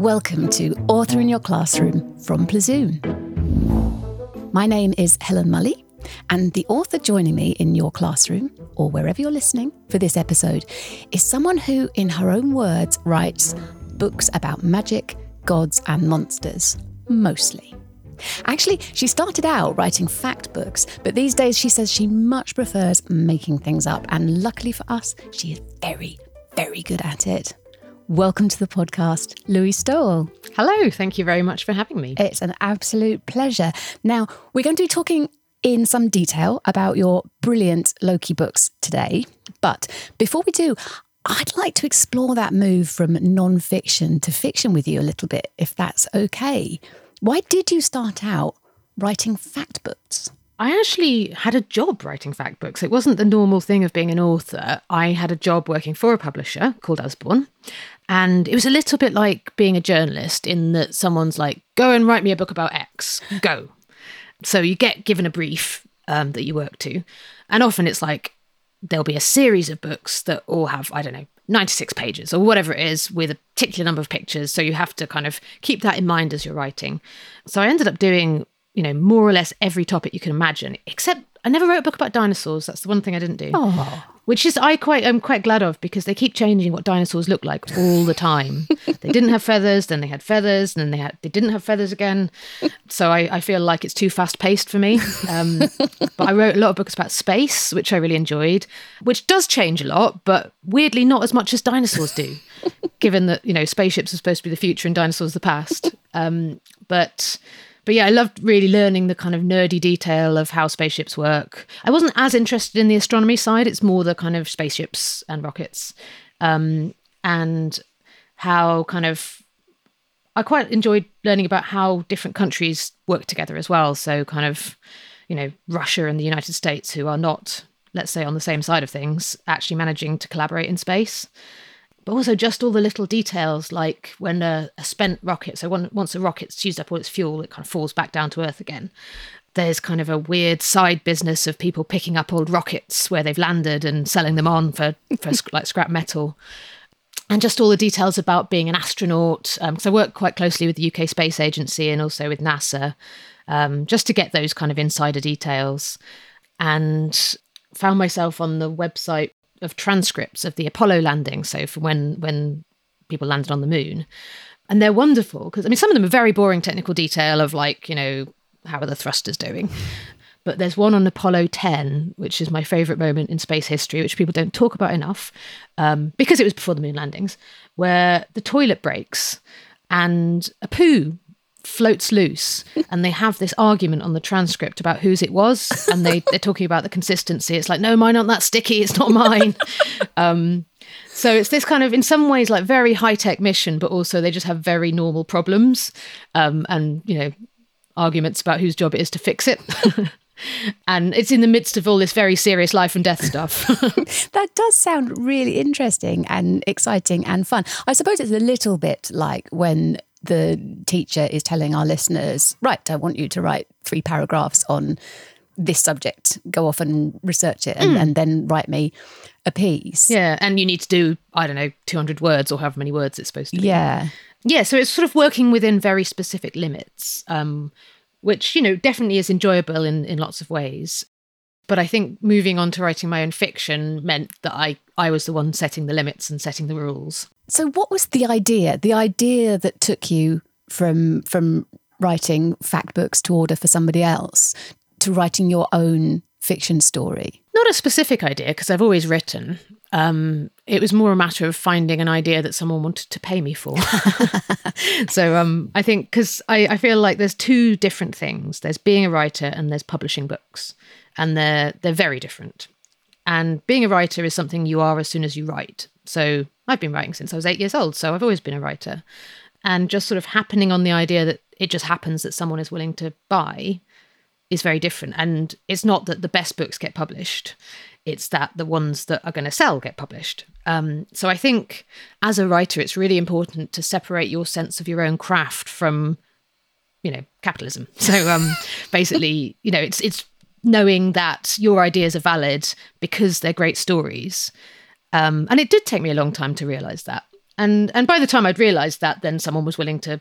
Welcome to Author in Your Classroom from Plazoom. My name is Helen Mully, and the author joining me in your classroom, or wherever you're listening for this episode, is someone who, in her own words, writes books about magic, gods, and monsters, mostly. Actually, she started out writing fact books, but these days she says she much prefers making things up, and luckily for us, she is very, very good at it. Welcome to the podcast, Louie Stowell. Hello, thank you very much for having me. It's an absolute pleasure. Now, we're going to be talking in some detail about your brilliant Loki books today. But before we do, I'd like to explore that move from non fiction to fiction with you a little bit, if that's okay. Why did you start out writing fact books? I actually had a job writing fact books. It wasn't the normal thing of being an author. I had a job working for a publisher called Usborne, and it was a little bit like being a journalist in that someone's like, go and write me a book about X, go. so you get given a brief um, that you work to. And often it's like, there'll be a series of books that all have, I don't know, 96 pages or whatever it is with a particular number of pictures. So you have to kind of keep that in mind as you're writing. So I ended up doing, you know, more or less every topic you can imagine, except I never wrote a book about dinosaurs. That's the one thing I didn't do. Oh. Which is I quite I'm quite glad of because they keep changing what dinosaurs look like all the time. they didn't have feathers, then they had feathers, and then they had they didn't have feathers again. So I, I feel like it's too fast paced for me. Um, but I wrote a lot of books about space, which I really enjoyed, which does change a lot, but weirdly not as much as dinosaurs do, given that you know spaceships are supposed to be the future and dinosaurs the past. Um, but but yeah, I loved really learning the kind of nerdy detail of how spaceships work. I wasn't as interested in the astronomy side; it's more the kind of spaceships and rockets, um, and how kind of. I quite enjoyed learning about how different countries work together as well. So, kind of, you know, Russia and the United States, who are not, let's say, on the same side of things, actually managing to collaborate in space but also just all the little details like when a, a spent rocket so once a rocket's used up all its fuel it kind of falls back down to earth again. There's kind of a weird side business of people picking up old rockets where they've landed and selling them on for, for like scrap metal. And just all the details about being an astronaut because um, i work quite closely with the uk space agency and also with nasa um, just to get those kind of insider details. And found myself on the website of transcripts of the Apollo landing. So for when when people landed on the moon, and they're wonderful because I mean some of them are very boring technical detail of like you know how are the thrusters doing. But there's one on Apollo 10, which is my favorite moment in space history, which people don't talk about enough um, because it was before the moon landings, where the toilet breaks and a poo floats loose and they have this argument on the transcript about whose it was and they, they're talking about the consistency it's like no mine aren't that sticky it's not mine um, so it's this kind of in some ways like very high-tech mission but also they just have very normal problems um, and you know arguments about whose job it is to fix it and it's in the midst of all this very serious life and death stuff. that does sound really interesting and exciting and fun. I suppose it's a little bit like when the teacher is telling our listeners, right, I want you to write three paragraphs on this subject. Go off and research it and, mm. and then write me a piece. Yeah. And you need to do, I don't know, 200 words or however many words it's supposed to be. Yeah. Yeah. So it's sort of working within very specific limits, um, which, you know, definitely is enjoyable in, in lots of ways. But I think moving on to writing my own fiction meant that I, I was the one setting the limits and setting the rules. So what was the idea? The idea that took you from from writing fact books to order for somebody else to writing your own fiction story? Not a specific idea because I've always written. Um, it was more a matter of finding an idea that someone wanted to pay me for. so um, I think because I, I feel like there's two different things. There's being a writer and there's publishing books and they're they're very different. And being a writer is something you are as soon as you write. So I've been writing since I was eight years old, so I've always been a writer. And just sort of happening on the idea that it just happens that someone is willing to buy is very different. And it's not that the best books get published, it's that the ones that are going to sell get published. Um, so I think as a writer, it's really important to separate your sense of your own craft from, you know, capitalism. So um, basically, you know, it's it's knowing that your ideas are valid because they're great stories. Um, and it did take me a long time to realize that. And and by the time I'd realised that, then someone was willing to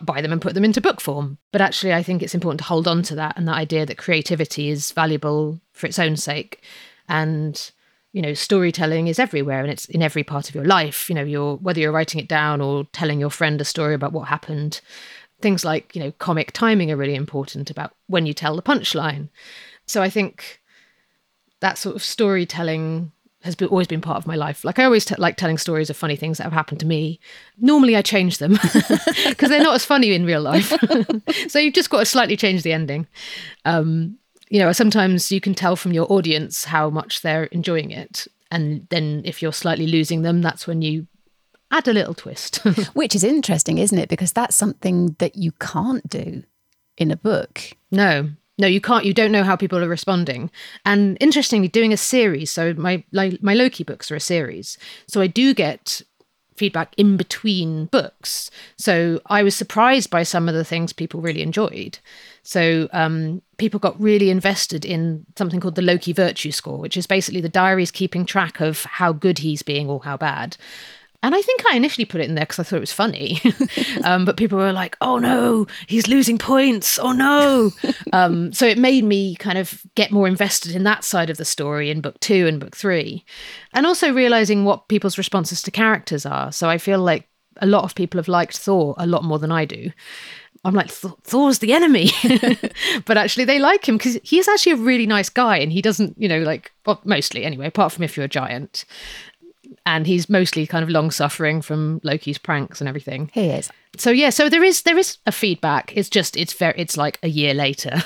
buy them and put them into book form. But actually, I think it's important to hold on to that and that idea that creativity is valuable for its own sake. And, you know, storytelling is everywhere and it's in every part of your life. You know, you're whether you're writing it down or telling your friend a story about what happened. Things like, you know, comic timing are really important about when you tell the punchline. So I think that sort of storytelling has been, always been part of my life. Like I always t- like telling stories of funny things that have happened to me. Normally, I change them because they're not as funny in real life. so you've just got to slightly change the ending. Um, you know, sometimes you can tell from your audience how much they're enjoying it, and then if you're slightly losing them, that's when you add a little twist. Which is interesting, isn't it? Because that's something that you can't do in a book. No, no, you can't. You don't know how people are responding. And interestingly, doing a series. So my like my Loki books are a series. So I do get feedback in between books. So I was surprised by some of the things people really enjoyed. So um, people got really invested in something called the Loki Virtue Score, which is basically the diaries keeping track of how good he's being or how bad. And I think I initially put it in there because I thought it was funny. um, but people were like, oh no, he's losing points. Oh no. um, so it made me kind of get more invested in that side of the story in book two and book three. And also realizing what people's responses to characters are. So I feel like a lot of people have liked Thor a lot more than I do. I'm like, Thor's the enemy. but actually, they like him because he's actually a really nice guy and he doesn't, you know, like, well, mostly anyway, apart from if you're a giant and he's mostly kind of long suffering from Loki's pranks and everything. He is. So yeah, so there is there is a feedback. It's just it's very it's like a year later.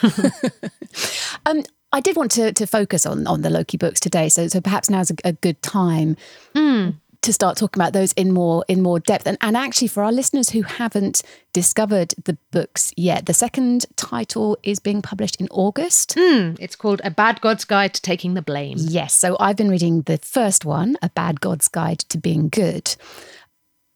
um, I did want to to focus on on the Loki books today, so so perhaps now's a, a good time. Mm to start talking about those in more in more depth. And, and actually for our listeners who haven't discovered the books yet the second title is being published in august. Mm, it's called a bad god's guide to taking the blame. Yes so i've been reading the first one a bad god's guide to being good.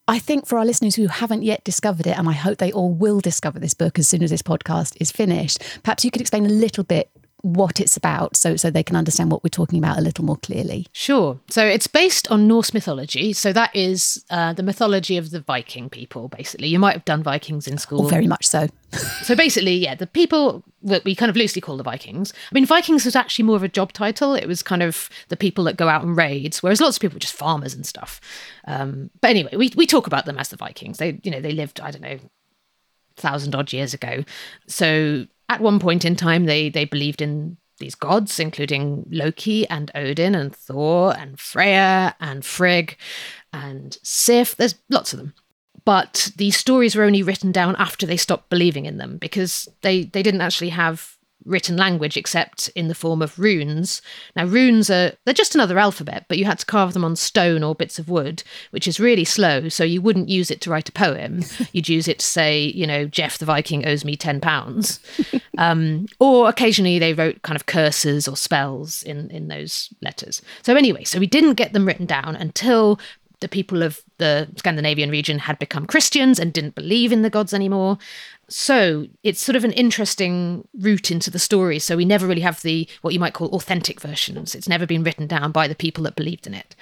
I think for our listeners who haven't yet discovered it, and I hope they all will discover this book as soon as this podcast is finished, perhaps you could explain a little bit what it's about so so they can understand what we're talking about a little more clearly. Sure. So it's based on norse mythology. So that is uh, the mythology of the viking people basically. You might have done vikings in school. Oh, very much so. So basically yeah the people that we kind of loosely call the vikings. I mean vikings was actually more of a job title. It was kind of the people that go out and raids whereas lots of people were just farmers and stuff. Um, but anyway we, we talk about them as the vikings. They you know they lived i don't know thousand odd years ago. So at one point in time, they they believed in these gods, including Loki and Odin and Thor and Freya and Frigg and Sif. There's lots of them. But these stories were only written down after they stopped believing in them because they, they didn't actually have written language except in the form of runes. Now runes are they're just another alphabet, but you had to carve them on stone or bits of wood, which is really slow, so you wouldn't use it to write a poem. You'd use it to say, you know, Jeff the Viking owes me 10 pounds. um, or occasionally they wrote kind of curses or spells in in those letters. So anyway, so we didn't get them written down until the people of the Scandinavian region had become Christians and didn't believe in the gods anymore. So it's sort of an interesting route into the story. So we never really have the what you might call authentic versions. It's never been written down by the people that believed in it.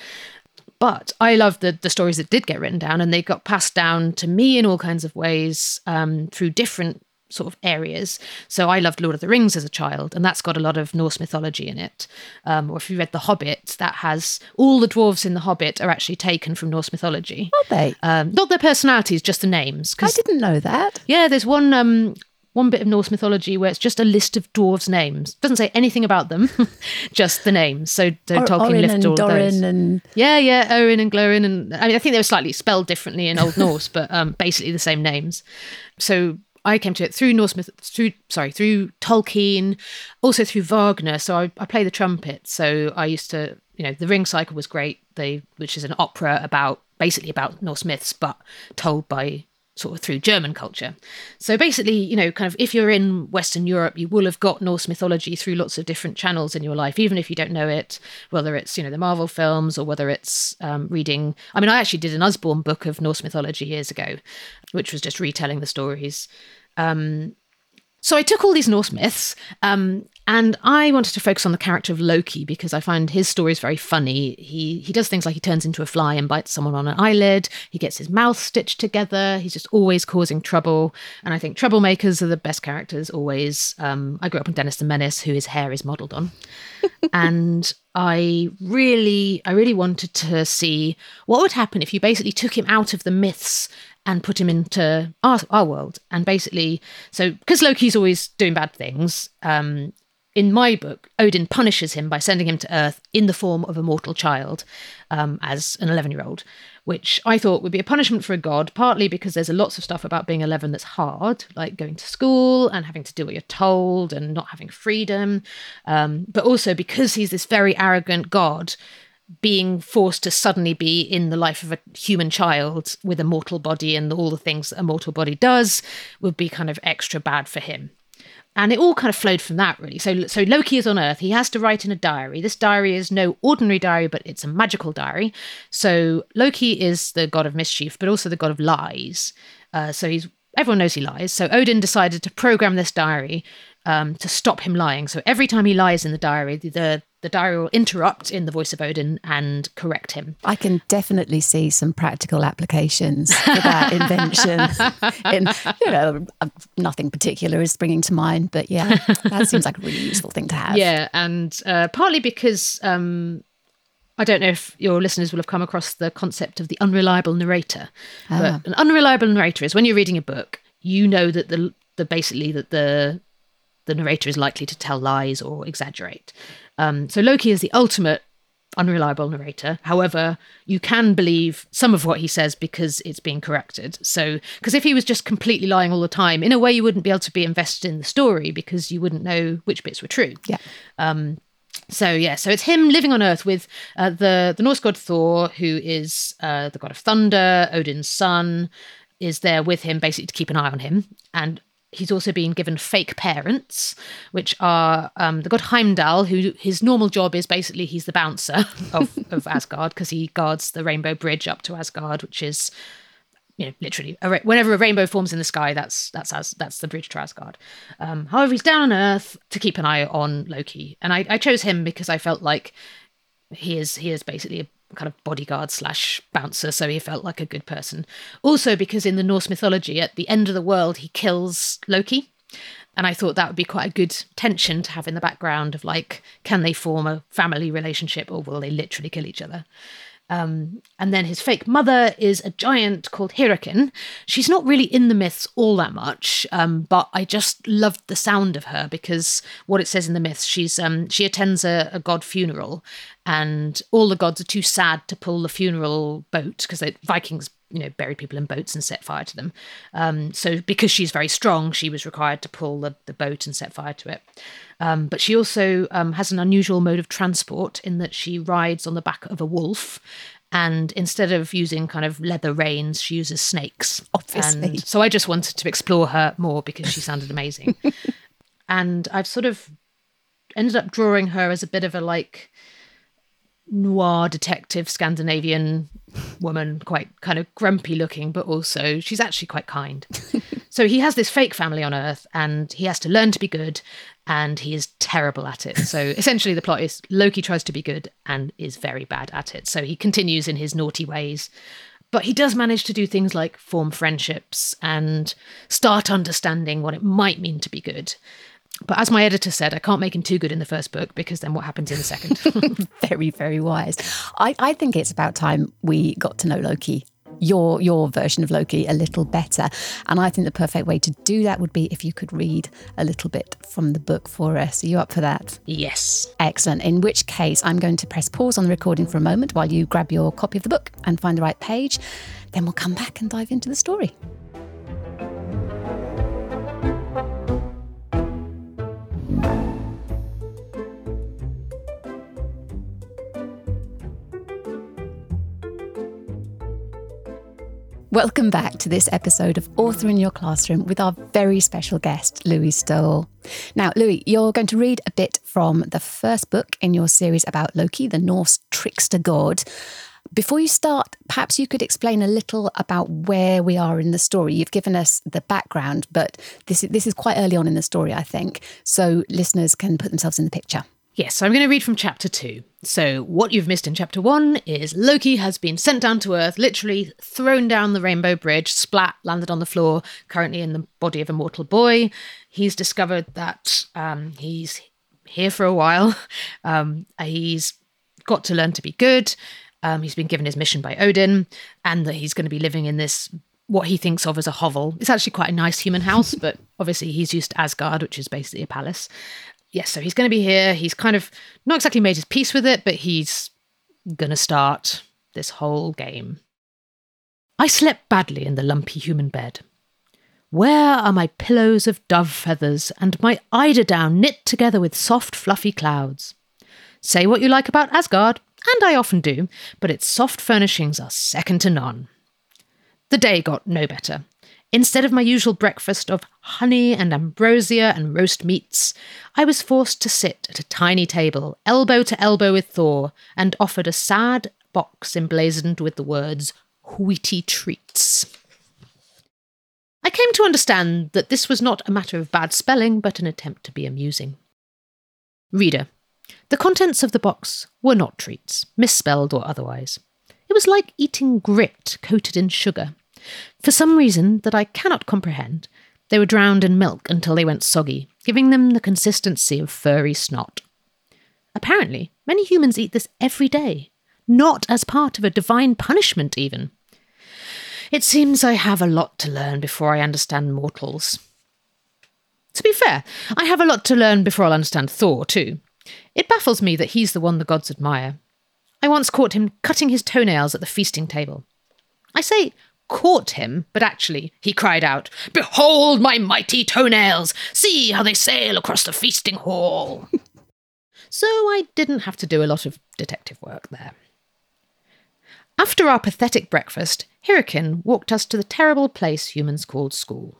But I love the the stories that did get written down, and they got passed down to me in all kinds of ways um, through different sort of areas. So I loved Lord of the Rings as a child, and that's got a lot of Norse mythology in it. Um, or if you read The Hobbit, that has all the dwarves in The Hobbit are actually taken from Norse mythology. Are they? Um, not their personalities, just the names. I didn't know that. Yeah, there's one. Um, one bit of Norse mythology where it's just a list of dwarves' names. Doesn't say anything about them, just the names. So, so or, Tolkien Orin lifted all Dorin those. And... Yeah, yeah, Orin and Glorin, and I mean, I think they were slightly spelled differently in Old Norse, but um, basically the same names. So I came to it through Norse myth, through sorry, through Tolkien, also through Wagner. So I, I play the trumpet. So I used to, you know, the Ring Cycle was great. They, which is an opera about basically about Norse myths, but told by sort of through German culture. So basically, you know, kind of if you're in Western Europe, you will have got Norse mythology through lots of different channels in your life, even if you don't know it, whether it's, you know, the Marvel films or whether it's um, reading. I mean, I actually did an Usborne book of Norse mythology years ago, which was just retelling the stories. Um, so I took all these Norse myths um, And I wanted to focus on the character of Loki because I find his story is very funny. He he does things like he turns into a fly and bites someone on an eyelid. He gets his mouth stitched together. He's just always causing trouble. And I think troublemakers are the best characters always. Um, I grew up on Dennis the Menace, who his hair is modelled on, and I really I really wanted to see what would happen if you basically took him out of the myths and put him into our, our world. And basically, so because Loki's always doing bad things, um, in my book, Odin punishes him by sending him to Earth in the form of a mortal child um, as an 11 year old, which I thought would be a punishment for a god, partly because there's lots of stuff about being 11 that's hard, like going to school and having to do what you're told and not having freedom, um, but also because he's this very arrogant god being forced to suddenly be in the life of a human child with a mortal body and all the things that a mortal body does would be kind of extra bad for him. And it all kind of flowed from that, really. So, so Loki is on Earth. He has to write in a diary. This diary is no ordinary diary, but it's a magical diary. So Loki is the god of mischief, but also the god of lies. Uh, so he's everyone knows he lies. So Odin decided to program this diary um, to stop him lying. So every time he lies in the diary, the the diary will interrupt in the voice of Odin and correct him. I can definitely see some practical applications for that invention. In you know, nothing particular is springing to mind, but yeah, that seems like a really useful thing to have. Yeah, and uh, partly because um, I don't know if your listeners will have come across the concept of the unreliable narrator. Ah. But an unreliable narrator is when you're reading a book, you know that the the basically that the the narrator is likely to tell lies or exaggerate. Um, so Loki is the ultimate unreliable narrator. However, you can believe some of what he says because it's being corrected. So, because if he was just completely lying all the time, in a way, you wouldn't be able to be invested in the story because you wouldn't know which bits were true. Yeah. Um, so yeah, so it's him living on Earth with uh, the the Norse god Thor, who is uh, the god of thunder, Odin's son, is there with him basically to keep an eye on him, and he's also been given fake parents, which are um, the god Heimdall, who his normal job is basically he's the bouncer of, of Asgard because he guards the Rainbow Bridge up to Asgard, which is you know literally a, whenever a rainbow forms in the sky, that's that's as that's the bridge to Asgard. Um, however, he's down on Earth to keep an eye on Loki, and I, I chose him because I felt like he is he is basically a kind of bodyguard slash bouncer, so he felt like a good person. Also, because in the Norse mythology, at the end of the world, he kills Loki. And I thought that would be quite a good tension to have in the background of like, can they form a family relationship or will they literally kill each other? Um, and then his fake mother is a giant called Hyrrokin. She's not really in the myths all that much, um, but I just loved the sound of her because what it says in the myths, she's um, she attends a, a god funeral, and all the gods are too sad to pull the funeral boat because Vikings you know buried people in boats and set fire to them. Um, so because she's very strong she was required to pull the, the boat and set fire to it. Um, but she also um, has an unusual mode of transport in that she rides on the back of a wolf. And instead of using kind of leather reins she uses snakes. Obviously and so i just wanted to explore her more because she sounded amazing. And i've sort of ended up drawing her as a bit of a like noir detective Scandinavian woman, quite kind of grumpy looking, but also she's actually quite kind. so he has this fake family on Earth and he has to learn to be good and he is terrible at it. So essentially, the plot is Loki tries to be good and is very bad at it. So he continues in his naughty ways. But he does manage to do things like form friendships and start understanding what it might mean to be good. But as my editor said, I can't make him too good in the first book because then what happens in the second? very, very wise. I, I think it's about time we got to know Loki your your version of Loki a little better. And I think the perfect way to do that would be if you could read a little bit from the book for us. Are you up for that? Yes. Excellent. In which case, I'm going to press pause on the recording for a moment while you grab your copy of the book and find the right page. Then we'll come back and dive into the story. Welcome back to this episode of Author in Your Classroom with our very special guest, Louie Stowell. Now, Louie, you're going to read a bit from the first book in your series about Loki, the Norse trickster god. Before you start, perhaps you could explain a little about where we are in the story. You've given us the background, but this is, this is quite early on in the story, I think, so listeners can put themselves in the picture. Yes, so I'm going to read from chapter two. So, what you've missed in chapter one is Loki has been sent down to Earth, literally thrown down the Rainbow Bridge, splat, landed on the floor, currently in the body of a mortal boy. He's discovered that um, he's here for a while. Um, he's got to learn to be good. Um, he's been given his mission by Odin, and that he's going to be living in this what he thinks of as a hovel. It's actually quite a nice human house, but obviously he's used to Asgard, which is basically a palace. Yes, so he's going to be here. He's kind of not exactly made his peace with it, but he's going to start this whole game. I slept badly in the lumpy human bed. Where are my pillows of dove feathers and my eiderdown knit together with soft, fluffy clouds? Say what you like about Asgard, and I often do, but its soft furnishings are second to none. The day got no better. Instead of my usual breakfast of honey and ambrosia and roast meats, I was forced to sit at a tiny table, elbow to elbow with Thor, and offered a sad box emblazoned with the words Wheaty Treats. I came to understand that this was not a matter of bad spelling, but an attempt to be amusing. Reader, the contents of the box were not treats, misspelled or otherwise. It was like eating grit coated in sugar. For some reason that I cannot comprehend, they were drowned in milk until they went soggy, giving them the consistency of furry snot. Apparently, many humans eat this every day, not as part of a divine punishment, even. It seems I have a lot to learn before I understand mortals. To be fair, I have a lot to learn before I'll understand Thor, too. It baffles me that he's the one the gods admire. I once caught him cutting his toenails at the feasting table. I say caught him, but actually he cried out, Behold my mighty toenails! See how they sail across the feasting hall! so I didn't have to do a lot of detective work there. After our pathetic breakfast, Hyrrokin walked us to the terrible place humans called school.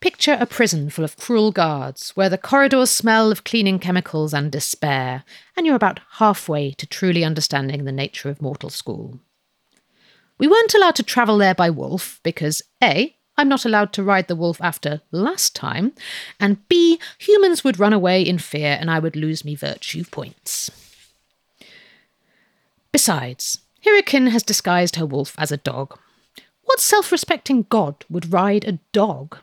Picture a prison full of cruel guards, where the corridors smell of cleaning chemicals and despair, and you're about halfway to truly understanding the nature of mortal school. We weren't allowed to travel there by wolf because A, I'm not allowed to ride the wolf after last time, and B, humans would run away in fear and I would lose me virtue points. Besides, Hyrrokin has disguised her wolf as a dog. What self respecting god would ride a dog?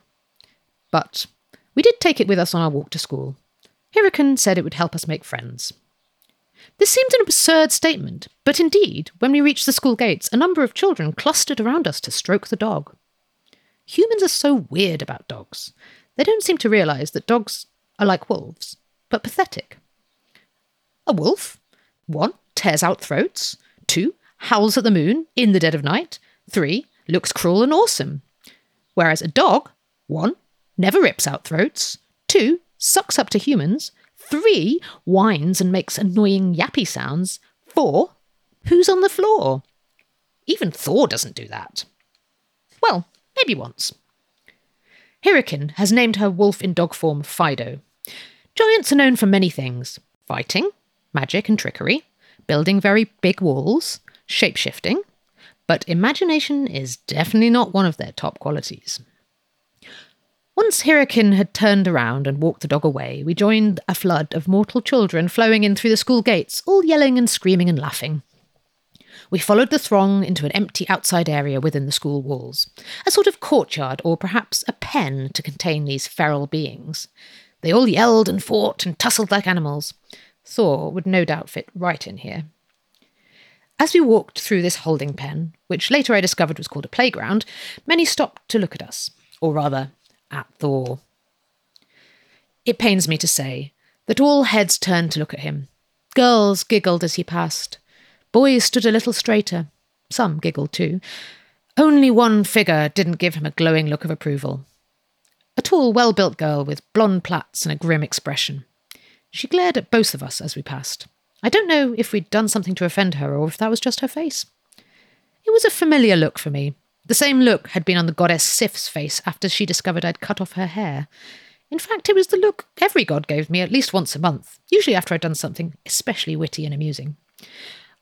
But we did take it with us on our walk to school. Hyrrokin said it would help us make friends. This seemed an absurd statement, but indeed, when we reached the school gates, a number of children clustered around us to stroke the dog. Humans are so weird about dogs. They don't seem to realise that dogs are like wolves, but pathetic. A wolf, one, tears out throats, two, howls at the moon in the dead of night, three, looks cruel and awesome. Whereas a dog, one, never rips out throats, two, sucks up to humans, three, whines and makes annoying yappy sounds, four, who's on the floor? Even Thor doesn't do that. Well, maybe once. Hyrrokin has named her wolf in dog form Fido. Giants are known for many things fighting, magic and trickery, building very big walls, shape shifting, but imagination is definitely not one of their top qualities. Once Hyrrokin had turned around and walked the dog away, we joined a flood of mortal children flowing in through the school gates, all yelling and screaming and laughing. We followed the throng into an empty outside area within the school walls, a sort of courtyard or perhaps a pen to contain these feral beings. They all yelled and fought and tussled like animals. Thor would no doubt fit right in here. As we walked through this holding pen, which later I discovered was called a playground, many stopped to look at us, or rather, at Thor. It pains me to say that all heads turned to look at him. Girls giggled as he passed. Boys stood a little straighter. Some giggled too. Only one figure didn't give him a glowing look of approval. A tall, well built girl with blonde plaits and a grim expression. She glared at both of us as we passed. I don't know if we'd done something to offend her or if that was just her face. It was a familiar look for me, the same look had been on the goddess Sif's face after she discovered I'd cut off her hair. In fact, it was the look every god gave me at least once a month, usually after I'd done something especially witty and amusing.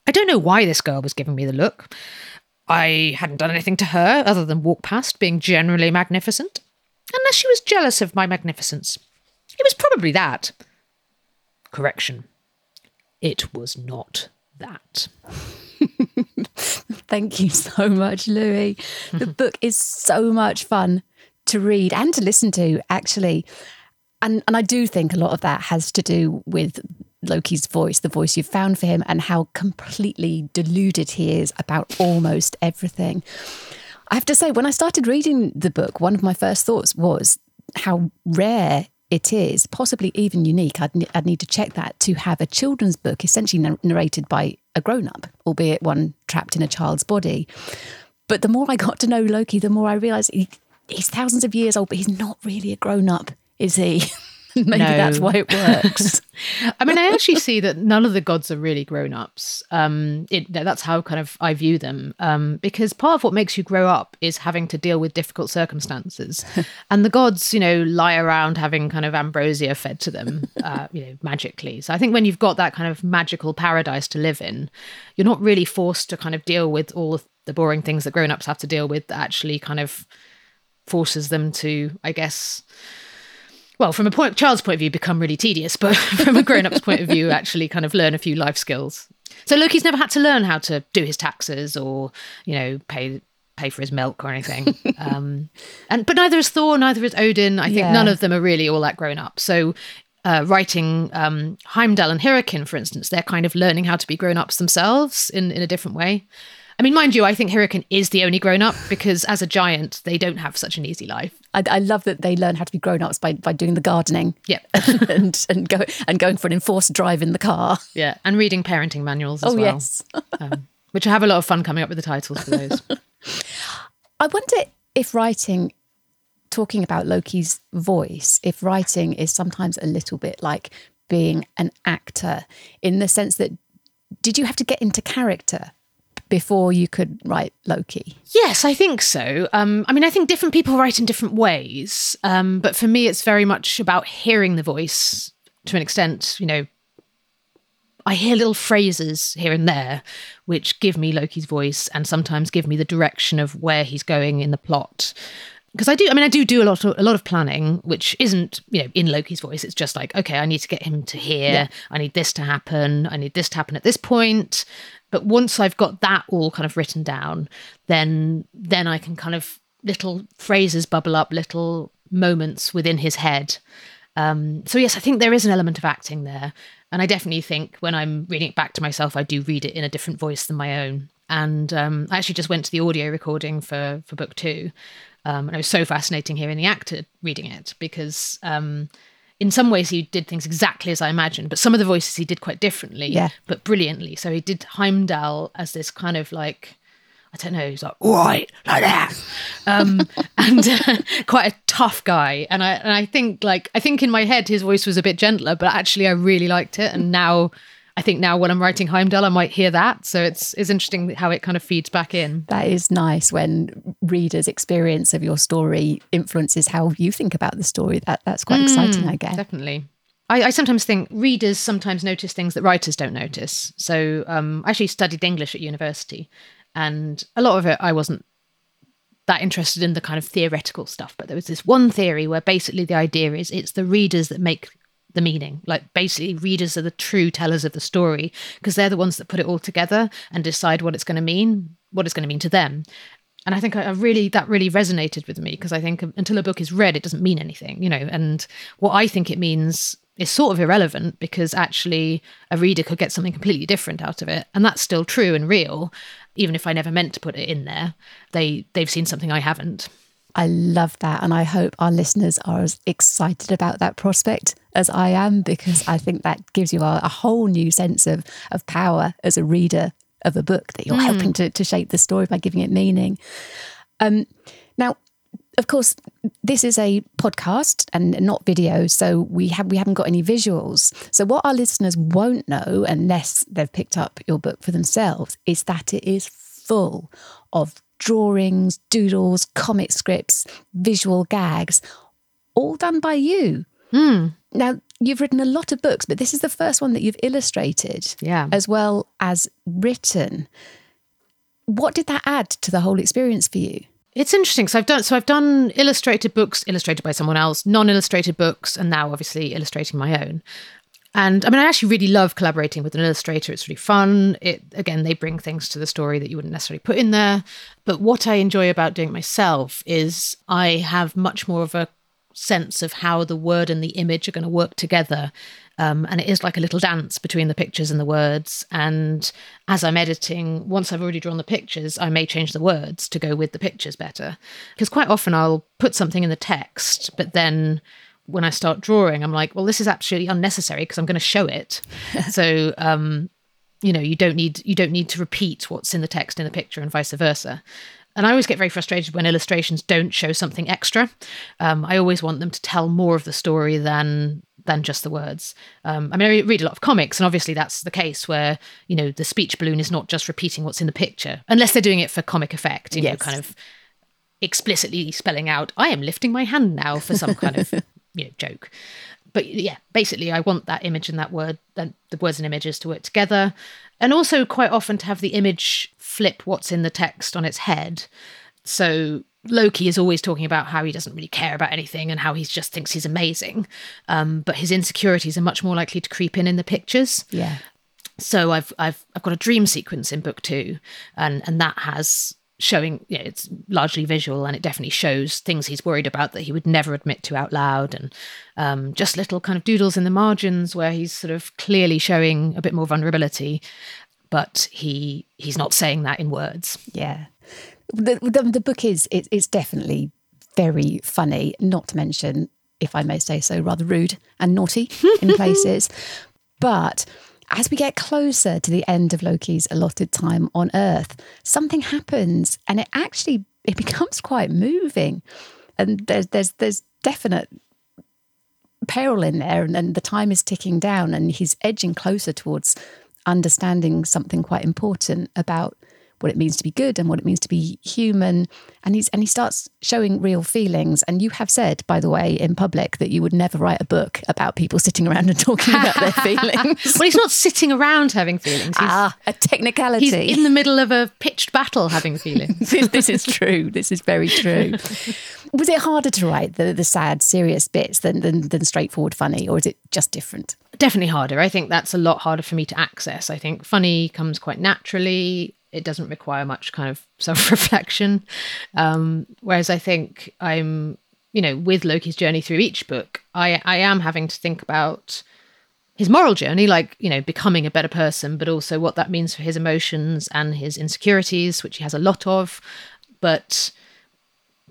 I don't know why this girl was giving me the look. I hadn't done anything to her other than walk past, being generally magnificent. Unless she was jealous of my magnificence. It was probably that. Correction. It was not that. Thank you so much, Louie. The book is so much fun to read and to listen to, actually. And, and I do think a lot of that has to do with Loki's voice, the voice you've found for him, and how completely deluded he is about almost everything. I have to say, when I started reading the book, one of my first thoughts was how rare it is, possibly even unique. I'd, I'd need to check that to have a children's book essentially narrated by a grown up, albeit one trapped in a child's body. But the more I got to know Loki, the more I realised he, he's thousands of years old, but he's not really a grown up, is he? Maybe no. that's why it works. I mean, I actually see that none of the gods are really grown ups. Um, it, that's how kind of I view them. Um, because part of what makes you grow up is having to deal with difficult circumstances, and the gods, you know, lie around having kind of ambrosia fed to them, uh, you know, magically. So I think when you've got that kind of magical paradise to live in, you're not really forced to kind of deal with all the boring things that grown ups have to deal with. That actually kind of forces them to, I guess well, from a point, child's point of view, become really tedious, but from a grown up's point of view, actually kind of learn a few life skills. So Loki's never had to learn how to do his taxes or, you know, pay pay for his milk or anything. um, and but neither is Thor, neither is Odin. I think yeah. none of them are really all that grown up. So uh, writing um, Heimdall and Hyrrokin, for instance, they're kind of learning how to be grown ups themselves in in a different way. I mean, mind you, I think Hyrrokin is the only grown up because as a giant, they don't have such an easy life. I, I love that they learn how to be grown ups by, by doing the gardening. Yeah. and and go and going for an enforced drive in the car. Yeah. And reading parenting manuals as oh, well. yes. um, which I have a lot of fun coming up with the titles for those. I wonder if writing, talking about Loki's voice, if writing is sometimes a little bit like being an actor in the sense that did you have to get into character before you could write Loki? Yes, I think so. Um, I mean, I think different people write in different ways. Um, but for me, it's very much about hearing the voice to an extent. You know, I hear little phrases here and there which give me Loki's voice and sometimes give me the direction of where he's going in the plot because I do. I mean, I do do a lot of a lot of planning, which isn't you know in Loki's voice. It's just like, okay, I need to get him to here. Yeah. I need this to happen. I need this to happen at this point. But once I've got that all kind of written down, then then I can kind of little phrases bubble up, little moments within his head. Um, so yes, I think there is an element of acting there, and I definitely think when I'm reading it back to myself, I do read it in a different voice than my own. And um, I actually just went to the audio recording for for book two, um, and it was so fascinating hearing the actor reading it because um, in some ways he did things exactly as I imagined, but some of the voices he did quite differently, yeah. but brilliantly. So he did Heimdall as this kind of like, I don't know, he's like, all right, like that. Um, and uh, quite a tough guy. And I, and I think like, I think in my head his voice was a bit gentler, but actually I really liked it. And now I think now when I'm writing Heimdall, I might hear that. So it's it's interesting how it kind of feeds back in. That is nice when readers' experience of your story influences how you think about the story. That that's quite mm, exciting, I guess. Definitely. I, I, sometimes think readers sometimes notice things that writers don't notice. So um, I actually studied English at university, and a lot of it I wasn't that interested in the kind of theoretical stuff. But there was this one theory where basically the idea is it's the readers that make the meaning. Like basically, readers are the true tellers of the story because they're the ones that put it all together and decide what it's going to mean, what it's going to mean to them. And I think I really that really resonated with me because I think until a book is read, it doesn't mean anything, you know. And what I think it means is sort of irrelevant because actually a reader could get something completely different out of it, and that's still true and real, even if I never meant to put it in there. They they've seen something I haven't. I love that. And I hope our listeners are as excited about that prospect as I am, because I think that gives you a, a whole new sense of, of power as a reader of a book that you're mm. helping to, to shape the story by giving it meaning. Um, now, of course, this is a podcast and not video, so we have we haven't got any visuals. So what our listeners won't know, unless they've picked up your book for themselves, is that it is full of drawings, doodles, comic scripts, visual gags, all done by you. Mm. Now, you've written a lot of books, but this is the first one that you've illustrated Yeah. as well as written. What did that add to the whole experience for you? It's interesting. So I've done so I've done illustrated books illustrated by someone else, non-illustrated books, and now obviously illustrating my own. And I mean, I actually really love collaborating with an illustrator. It's really fun. It again, they bring things to the story that you wouldn't necessarily put in there. But what I enjoy about doing myself is I have much more of a sense of how the word and the image are going to work together. Um, and it is like a little dance between the pictures and the words. And as I'm editing, once I've already drawn the pictures, I may change the words to go with the pictures better. Because quite often I'll put something in the text, but then when I start drawing, I'm like, well, this is absolutely unnecessary because I'm going to show it. so, um, you know, you don't need you don't need to repeat what's in the text in the picture and vice versa. And I always get very frustrated when illustrations don't show something extra. Um, I always want them to tell more of the story than than just the words. Um, I mean, I read a lot of comics, and obviously that's the case where you know the speech balloon is not just repeating what's in the picture, unless they're doing it for comic effect. You know, kind of explicitly spelling out, "I am lifting my hand now" for some kind of you know joke. But yeah, basically, I want that image and that word, that the words and images to work together, and also quite often to have the image flip what's in the text on its head. So Loki is always talking about how he doesn't really care about anything and how he just thinks he's amazing, um, but his insecurities are much more likely to creep in in the pictures Yeah. so I've I've I've got a dream sequence in book two, and and that has showing you know, it's largely visual and it definitely shows things he's worried about that he would never admit to out loud and um, just little kind of doodles in the margins where he's sort of clearly showing a bit more vulnerability but he he's not saying that in words Yeah. The, the, the book is, it, it's definitely very funny, not to mention, if I may say so, rather rude and naughty in places. But as we get closer to the end of Loki's allotted time on Earth, something happens and it actually it becomes quite moving. And there's there's there's definite peril in there and, and the time is ticking down and he's edging closer towards understanding something quite important about what it means to be good and what it means to be human and he's and he starts showing real feelings and you have said by the way in public that you would never write a book about people sitting around and talking about their feelings well he's not sitting around having feelings he's, ah a technicality he's in the middle of a pitched battle having feelings this, this is true. This is very true. Was it harder to write the, the sad, serious bits than, than than straightforward funny, or is it just different? definitely harder. I think that's a lot harder for me to access. I think funny comes quite naturally. It doesn't require much kind of self reflection. Um, whereas I think I'm, you know, with Loki's journey through each book, I, I am having to think about his moral journey, like, you know, becoming a better person, but also what that means for his emotions and his insecurities, which he has a lot of. But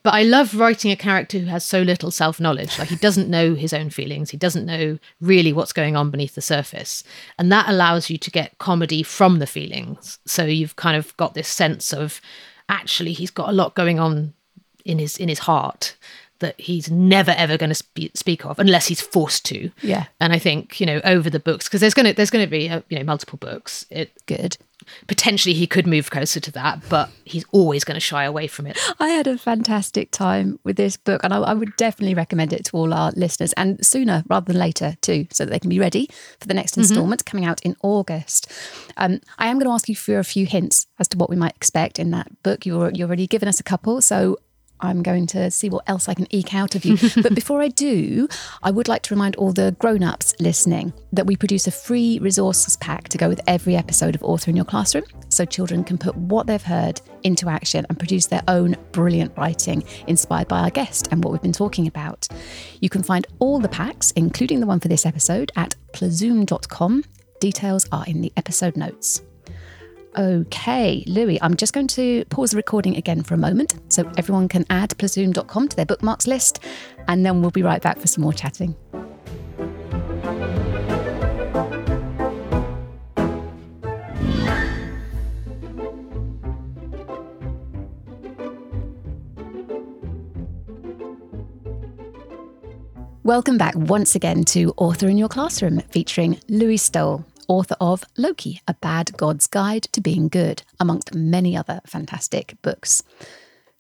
but I love writing a character who has so little self knowledge. Like he doesn't know his own feelings. He doesn't know really what's going on beneath the surface. And that allows you to get comedy from the feelings. So you've kind of got this sense of actually he's got a lot going on in his in his heart that he's never ever going to spe- speak of unless he's forced to. Yeah. And I think, you know, over the books because there's going to there's going to be uh, you know multiple books. It Good. potentially he could move closer to that, but he's always going to shy away from it. I had a fantastic time with this book, and I, I would definitely recommend it to all our listeners, and sooner rather than later too, so that they can be ready for the next instalment coming out in August. Um, I am going to ask you for a few hints as to what we might expect in that book. You're you've already given us a couple, so. I'm going to see what else I can eke out of you. but before I do, I would like to remind all the grown ups listening that we produce a free resources pack to go with every episode of Author in Your Classroom so children can put what they've heard into action and produce their own brilliant writing inspired by our guest and what we've been talking about. You can find all the packs, including the one for this episode, at plazoom.com. Details are in the episode notes. Okay, Louie, I'm just going to pause the recording again for a moment so everyone can add plazoom.com to their bookmarks list, and then we'll be right back for some more chatting. Welcome back once again to Author in Your Classroom, featuring Louie Stowell, author of Loki, A Bad God's Guide to Being Good, amongst many other fantastic books.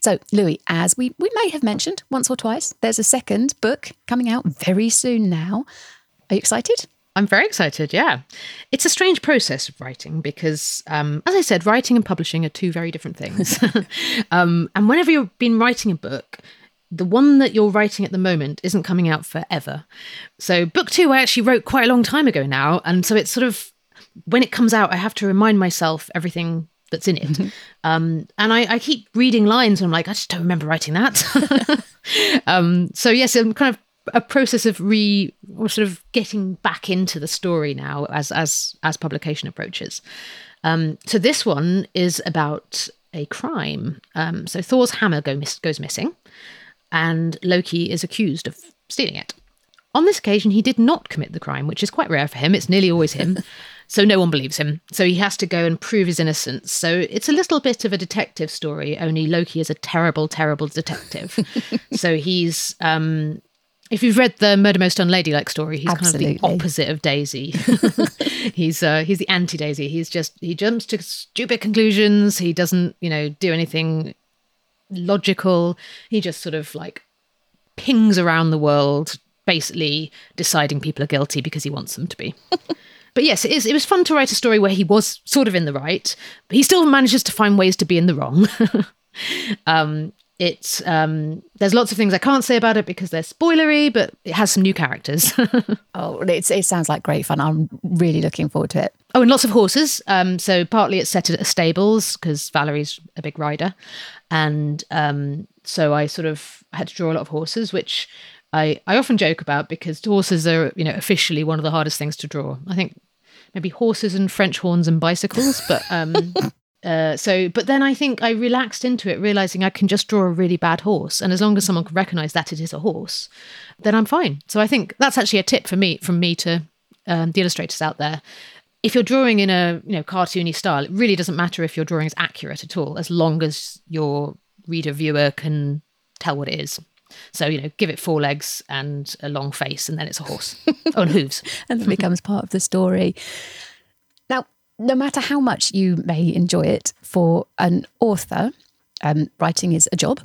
So, Louie, as we, we may have mentioned once or twice, there's a second book coming out very soon now. Are you excited? I'm very excited. Yeah. It's a strange process of writing because, um, as I said, writing and publishing are two very different things. um, and whenever you've been writing a book, the one that you're writing at the moment isn't coming out forever. So, book two, I actually wrote quite a long time ago now. And so it's sort of, when it comes out, I have to remind myself everything that's in it. Mm-hmm. Um, and I, I, keep reading lines and I'm like, I just don't remember writing that. um, so yes, I'm kind of a process of re or sort of getting back into the story now as as as publication approaches. Um, so this one is about a crime. Um, so Thor's hammer go miss, goes missing, and Loki is accused of stealing it. On this occasion, he did not commit the crime, which is quite rare for him. It's nearly always him. So no one believes him. So he has to go and prove his innocence. So it's a little bit of a detective story, only Loki is a terrible, terrible detective. so he's um if you've read the Murder Most Unladylike story, he's Absolutely. kind of the opposite of Daisy. he's uh, he's the anti Daisy. He's just he jumps to stupid conclusions. He doesn't you know do anything logical. He just sort of like pings around the world, basically deciding people are guilty because he wants them to be. But yes, it is. It was fun to write a story where he was sort of in the right, but he still manages to find ways to be in the wrong. um, it's um, there's lots of things I can't say about it because they're spoilery, but it has some new characters. oh, it's, it sounds like great fun. I'm really looking forward to it. Oh, and lots of horses. Um, so partly it's set at stables because Valerie's a big rider, and um, so I sort of had to draw a lot of horses, which I, I often joke about because horses are, you know, officially one of the hardest things to draw. I think maybe horses and French horns and bicycles, but um, uh, so, but then I think I relaxed into it, realizing I can just draw a really bad horse, and as long as someone can recognize that it is a horse, then I'm fine. So I think that's actually a tip for me, from me to um, the illustrators out there. If you're drawing in a you know cartoony style, it really doesn't matter if your drawing is accurate at all, as long as your reader viewer can tell what it is. So, you know, give it four legs and a long face, and then it's a horse on hooves. and it becomes part of the story. No matter how much you may enjoy it, for an author, um, writing is a job.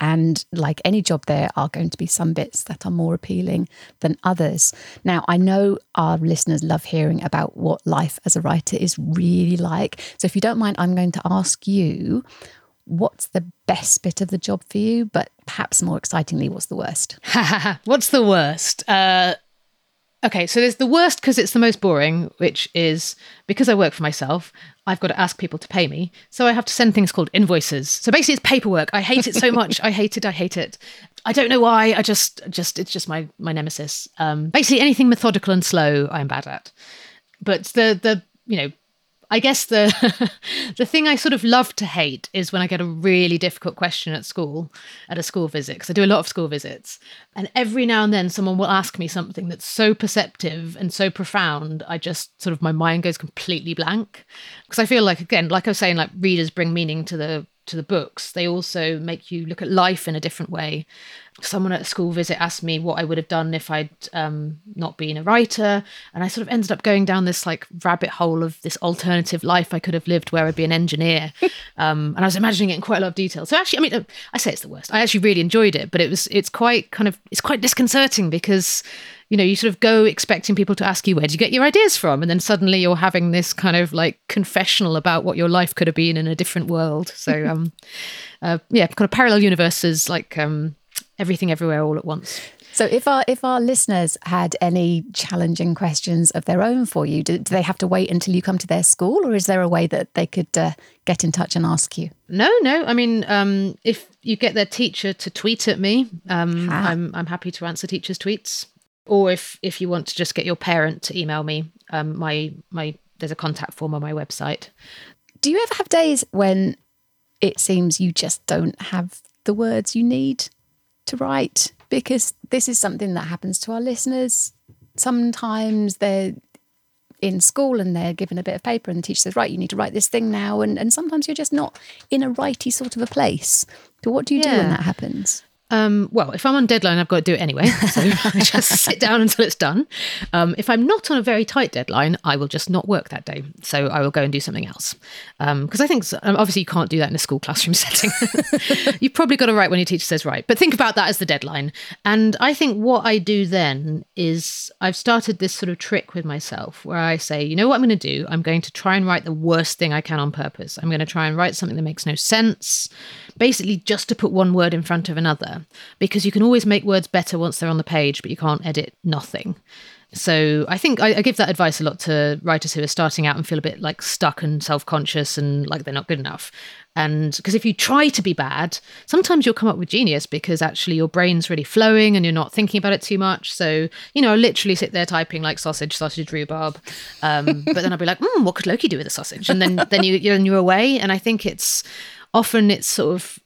And like any job, there are going to be some bits that are more appealing than others. Now, I know our listeners love hearing about what life as a writer is really like. So, if you don't mind, I'm going to ask you what's the best bit of the job for you, but perhaps more excitingly, what's the worst? what's the worst? Uh, okay, so there's the worst because it's the most boring, which is because I work for myself, I've got to ask people to pay me. So I have to send things called invoices. So basically, it's paperwork. I hate it so much. I hate it. I hate it. I don't know why. I just, just, it's just my my nemesis. Um, basically, anything methodical and slow, I'm bad at. But the the you know I guess the the thing I sort of love to hate is when I get a really difficult question at school, at a school visit, because I do a lot of school visits. And every now and then someone will ask me something that's so perceptive and so profound, I just sort of my mind goes completely blank. Because I feel like again, like I was saying, like readers bring meaning to the to the books. They also make you look at life in a different way someone at a school visit asked me what I would have done if I'd um, not been a writer, and I sort of ended up going down this like rabbit hole of this alternative life I could have lived where I'd be an engineer, um, and I was imagining it in quite a lot of detail. So actually, I mean, I say it's the worst. I actually really enjoyed it, but it was it's quite kind of it's quite disconcerting because you know you sort of go expecting people to ask you where do you get your ideas from, and then suddenly you're having this kind of like confessional about what your life could have been in a different world. So um, uh, yeah, kind of parallel universes like um everything everywhere all at once. So, if our if our listeners had any challenging questions of their own for you, do, do they have to wait until you come to their school, or is there a way that they could uh, get in touch and ask you? No, no. I mean, um, if you get their teacher to tweet at me, um, ah. I'm I'm happy to answer teachers' tweets. Or if if you want to just get your parent to email me, um, my my there's a contact form on my website. Do you ever have days when it seems you just don't have the words you need to write because this is something that happens to our listeners. Sometimes they're in school and they're given a bit of paper and the teacher says, right, you need to write this thing now. And, and sometimes you're just not in a righty sort of a place. So what do you yeah. do when that happens? Um, well, if I'm on deadline, I've got to do it anyway. So I just sit down until it's done. Um, if I'm not on a very tight deadline, I will just not work that day. So I will go and do something else. Because um, I think um, obviously you can't do that in a school classroom setting. You've probably got to write when your teacher says write. But think about that as the deadline. And I think what I do then is I've started this sort of trick with myself where I say, you know what I'm going to do? I'm going to try and write the worst thing I can on purpose. I'm going to try and write something that makes no sense, basically just to put one word in front of another because you can always make words better once they're on the page, but you can't edit nothing. So I think I, I, give that advice a lot to writers who are starting out and feel a bit like stuck and self conscious and like they're not good enough. And because if you try to be bad, sometimes you'll come up with genius because actually your brain's really flowing and you're not thinking about it too much. So, you know, I literally sit there typing like sausage, sausage, rhubarb. Um, but then I'll be like, mm, what could Loki do with a sausage? And then, then you, you're, you're away. And I think it's often it's sort of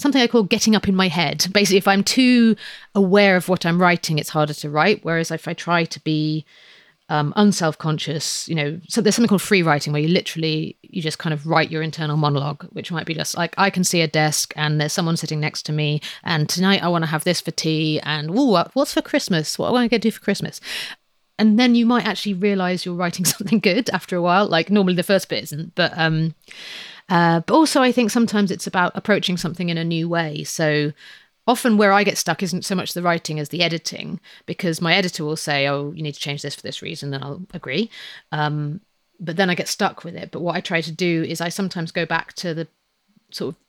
something I call getting up in my head. Basically, if I'm too aware of what I'm writing, it's harder to write. Whereas if I try to be um, unself conscious, you know, so there's something called free writing where you literally you just kind of write your internal monologue, which might be just like I can see a desk and there's someone sitting next to me, and tonight I want to have this for tea, and ooh, what's for Christmas? What am I going to do for Christmas? And then you might actually realize you're writing something good after a while. Like normally the first bit isn't, but um, uh, but also, I think sometimes it's about approaching something in a new way. So often where I get stuck isn't so much the writing as the editing, because my editor will say, "Oh, you need to change this for this reason," and I'll agree. Um, but then I get stuck with it. But what I try to do is I sometimes go back to the sort of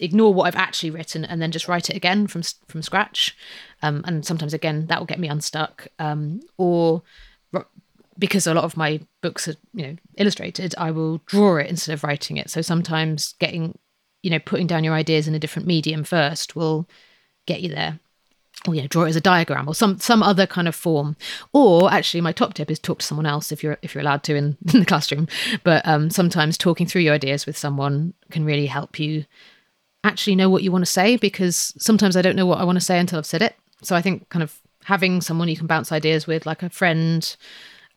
ignore what I've actually written and then just write it again from from scratch. Um, and sometimes again that will get me unstuck. Um, or because a lot of my books are you know illustrated i will draw it instead of writing it. So sometimes getting you know putting down your ideas in a different medium first will get you there. Or you know draw it as a diagram or some some other kind of form. Or actually my top tip is talk to someone else if you're if you're allowed to in, in the classroom. But um, sometimes talking through your ideas with someone can really help you actually know what you want to say because sometimes i don't know what i want to say until i've said it. So i think kind of having someone you can bounce ideas with like a friend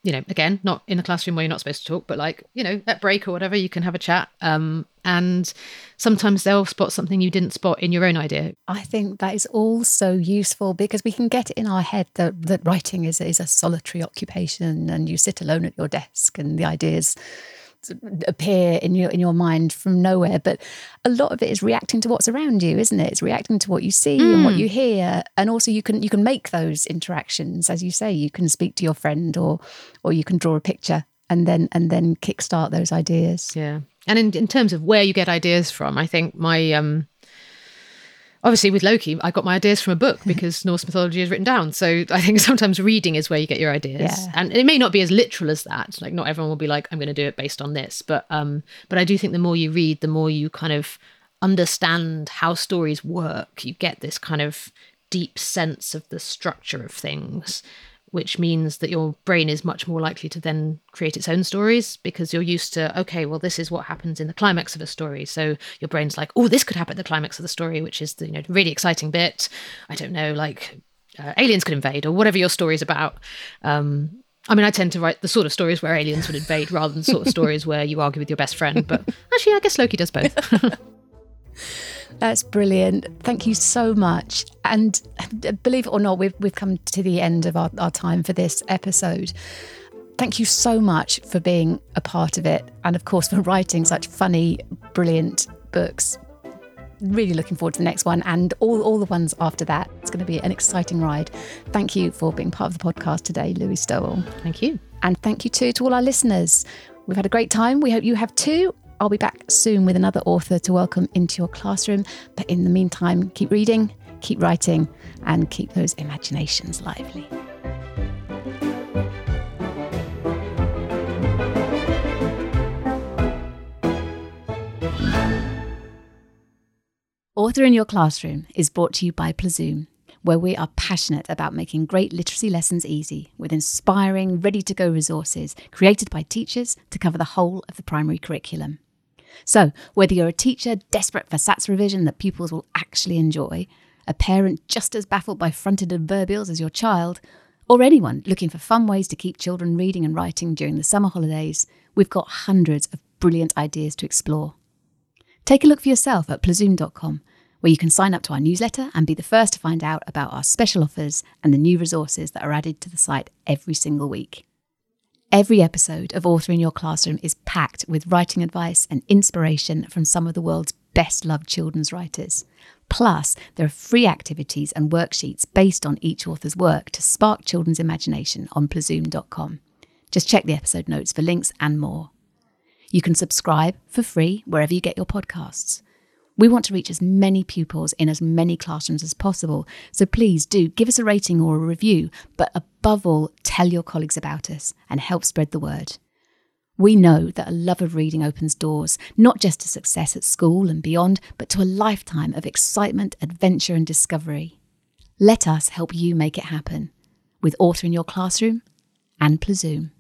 you know, again, not in the classroom where you're not supposed to talk, but like, you know, at break or whatever, you can have a chat. Um, and sometimes they'll spot something you didn't spot in your own idea. I think that is all so useful because we can get in our head that, that writing is, is a solitary occupation and you sit alone at your desk and the ideas appear in your in your mind from nowhere but a lot of it is reacting to what's around you isn't it it's reacting to what you see mm. and what hmm. you hear and also you can you can make those interactions as you say you can speak to your friend or or you can draw a picture and then and then kickstart those ideas yeah and in, in terms of where you get ideas from i think my um obviously with Loki, I got my ideas from a book because Norse mythology is written down. So I think sometimes reading is where you get your ideas. Yeah. And it may not be as literal as that. Like not everyone will be like, I'm going to do it based on this. But um, but I do think the more you read, the more you kind of understand how stories work. You get this kind of deep sense of the structure of things which means that your brain is much more likely to then create its own stories because you're used to okay well this is what happens in the climax of a story so your brain's like oh this could happen at the climax of the story which is the you know really exciting bit i don't know like uh, aliens could invade or whatever your story is about um, I mean, I tend to write the sort of stories where aliens would invade rather than sort of stories where you argue with your best friend. But actually, I guess Loki does both. That's brilliant. Thank you so much. And believe it or not, we've, we've come to the end of our, our time for this episode. Thank you so much for being a part of it. And of course, for writing such funny, brilliant books. Really looking forward to the next one and all, all the ones after that. It's going to be an exciting ride. Thank you for being part of the podcast today, Louie Stowell. Thank you. And thank you too to all our listeners. We've had a great time. We hope you have too. I'll be back soon with another author to welcome into your classroom. But in the meantime, keep reading, keep writing, and keep those imaginations lively. Author in Your Classroom is brought to you by Plazoom, where we are passionate about making great literacy lessons easy with inspiring, ready to go resources created by teachers to cover the whole of the primary curriculum. So, whether you're a teacher desperate for SATs revision that pupils will actually enjoy, a parent just as baffled by fronted adverbials as your child, or anyone looking for fun ways to keep children reading and writing during the summer holidays, we've got hundreds of brilliant ideas to explore. Take a look for yourself at plazoom.com, where you can sign up to our newsletter and be the first to find out about our special offers and the new resources that are added to the site every single week. Every episode of Author in Your Classroom is packed with writing advice and inspiration from some of the world's best loved children's writers. Plus, there are free activities and worksheets based on each author's work to spark children's imagination on plazoom.com. Just check the episode notes for links and more. You can subscribe for free wherever you get your podcasts. We want to reach as many pupils in as many classrooms as possible, so please do give us a rating or a review, but above all, tell your colleagues about us and help spread the word. We know that a love of reading opens doors, not just to success at school and beyond, but to a lifetime of excitement, adventure, and discovery. Let us help you make it happen with Author in Your Classroom and Plazoom.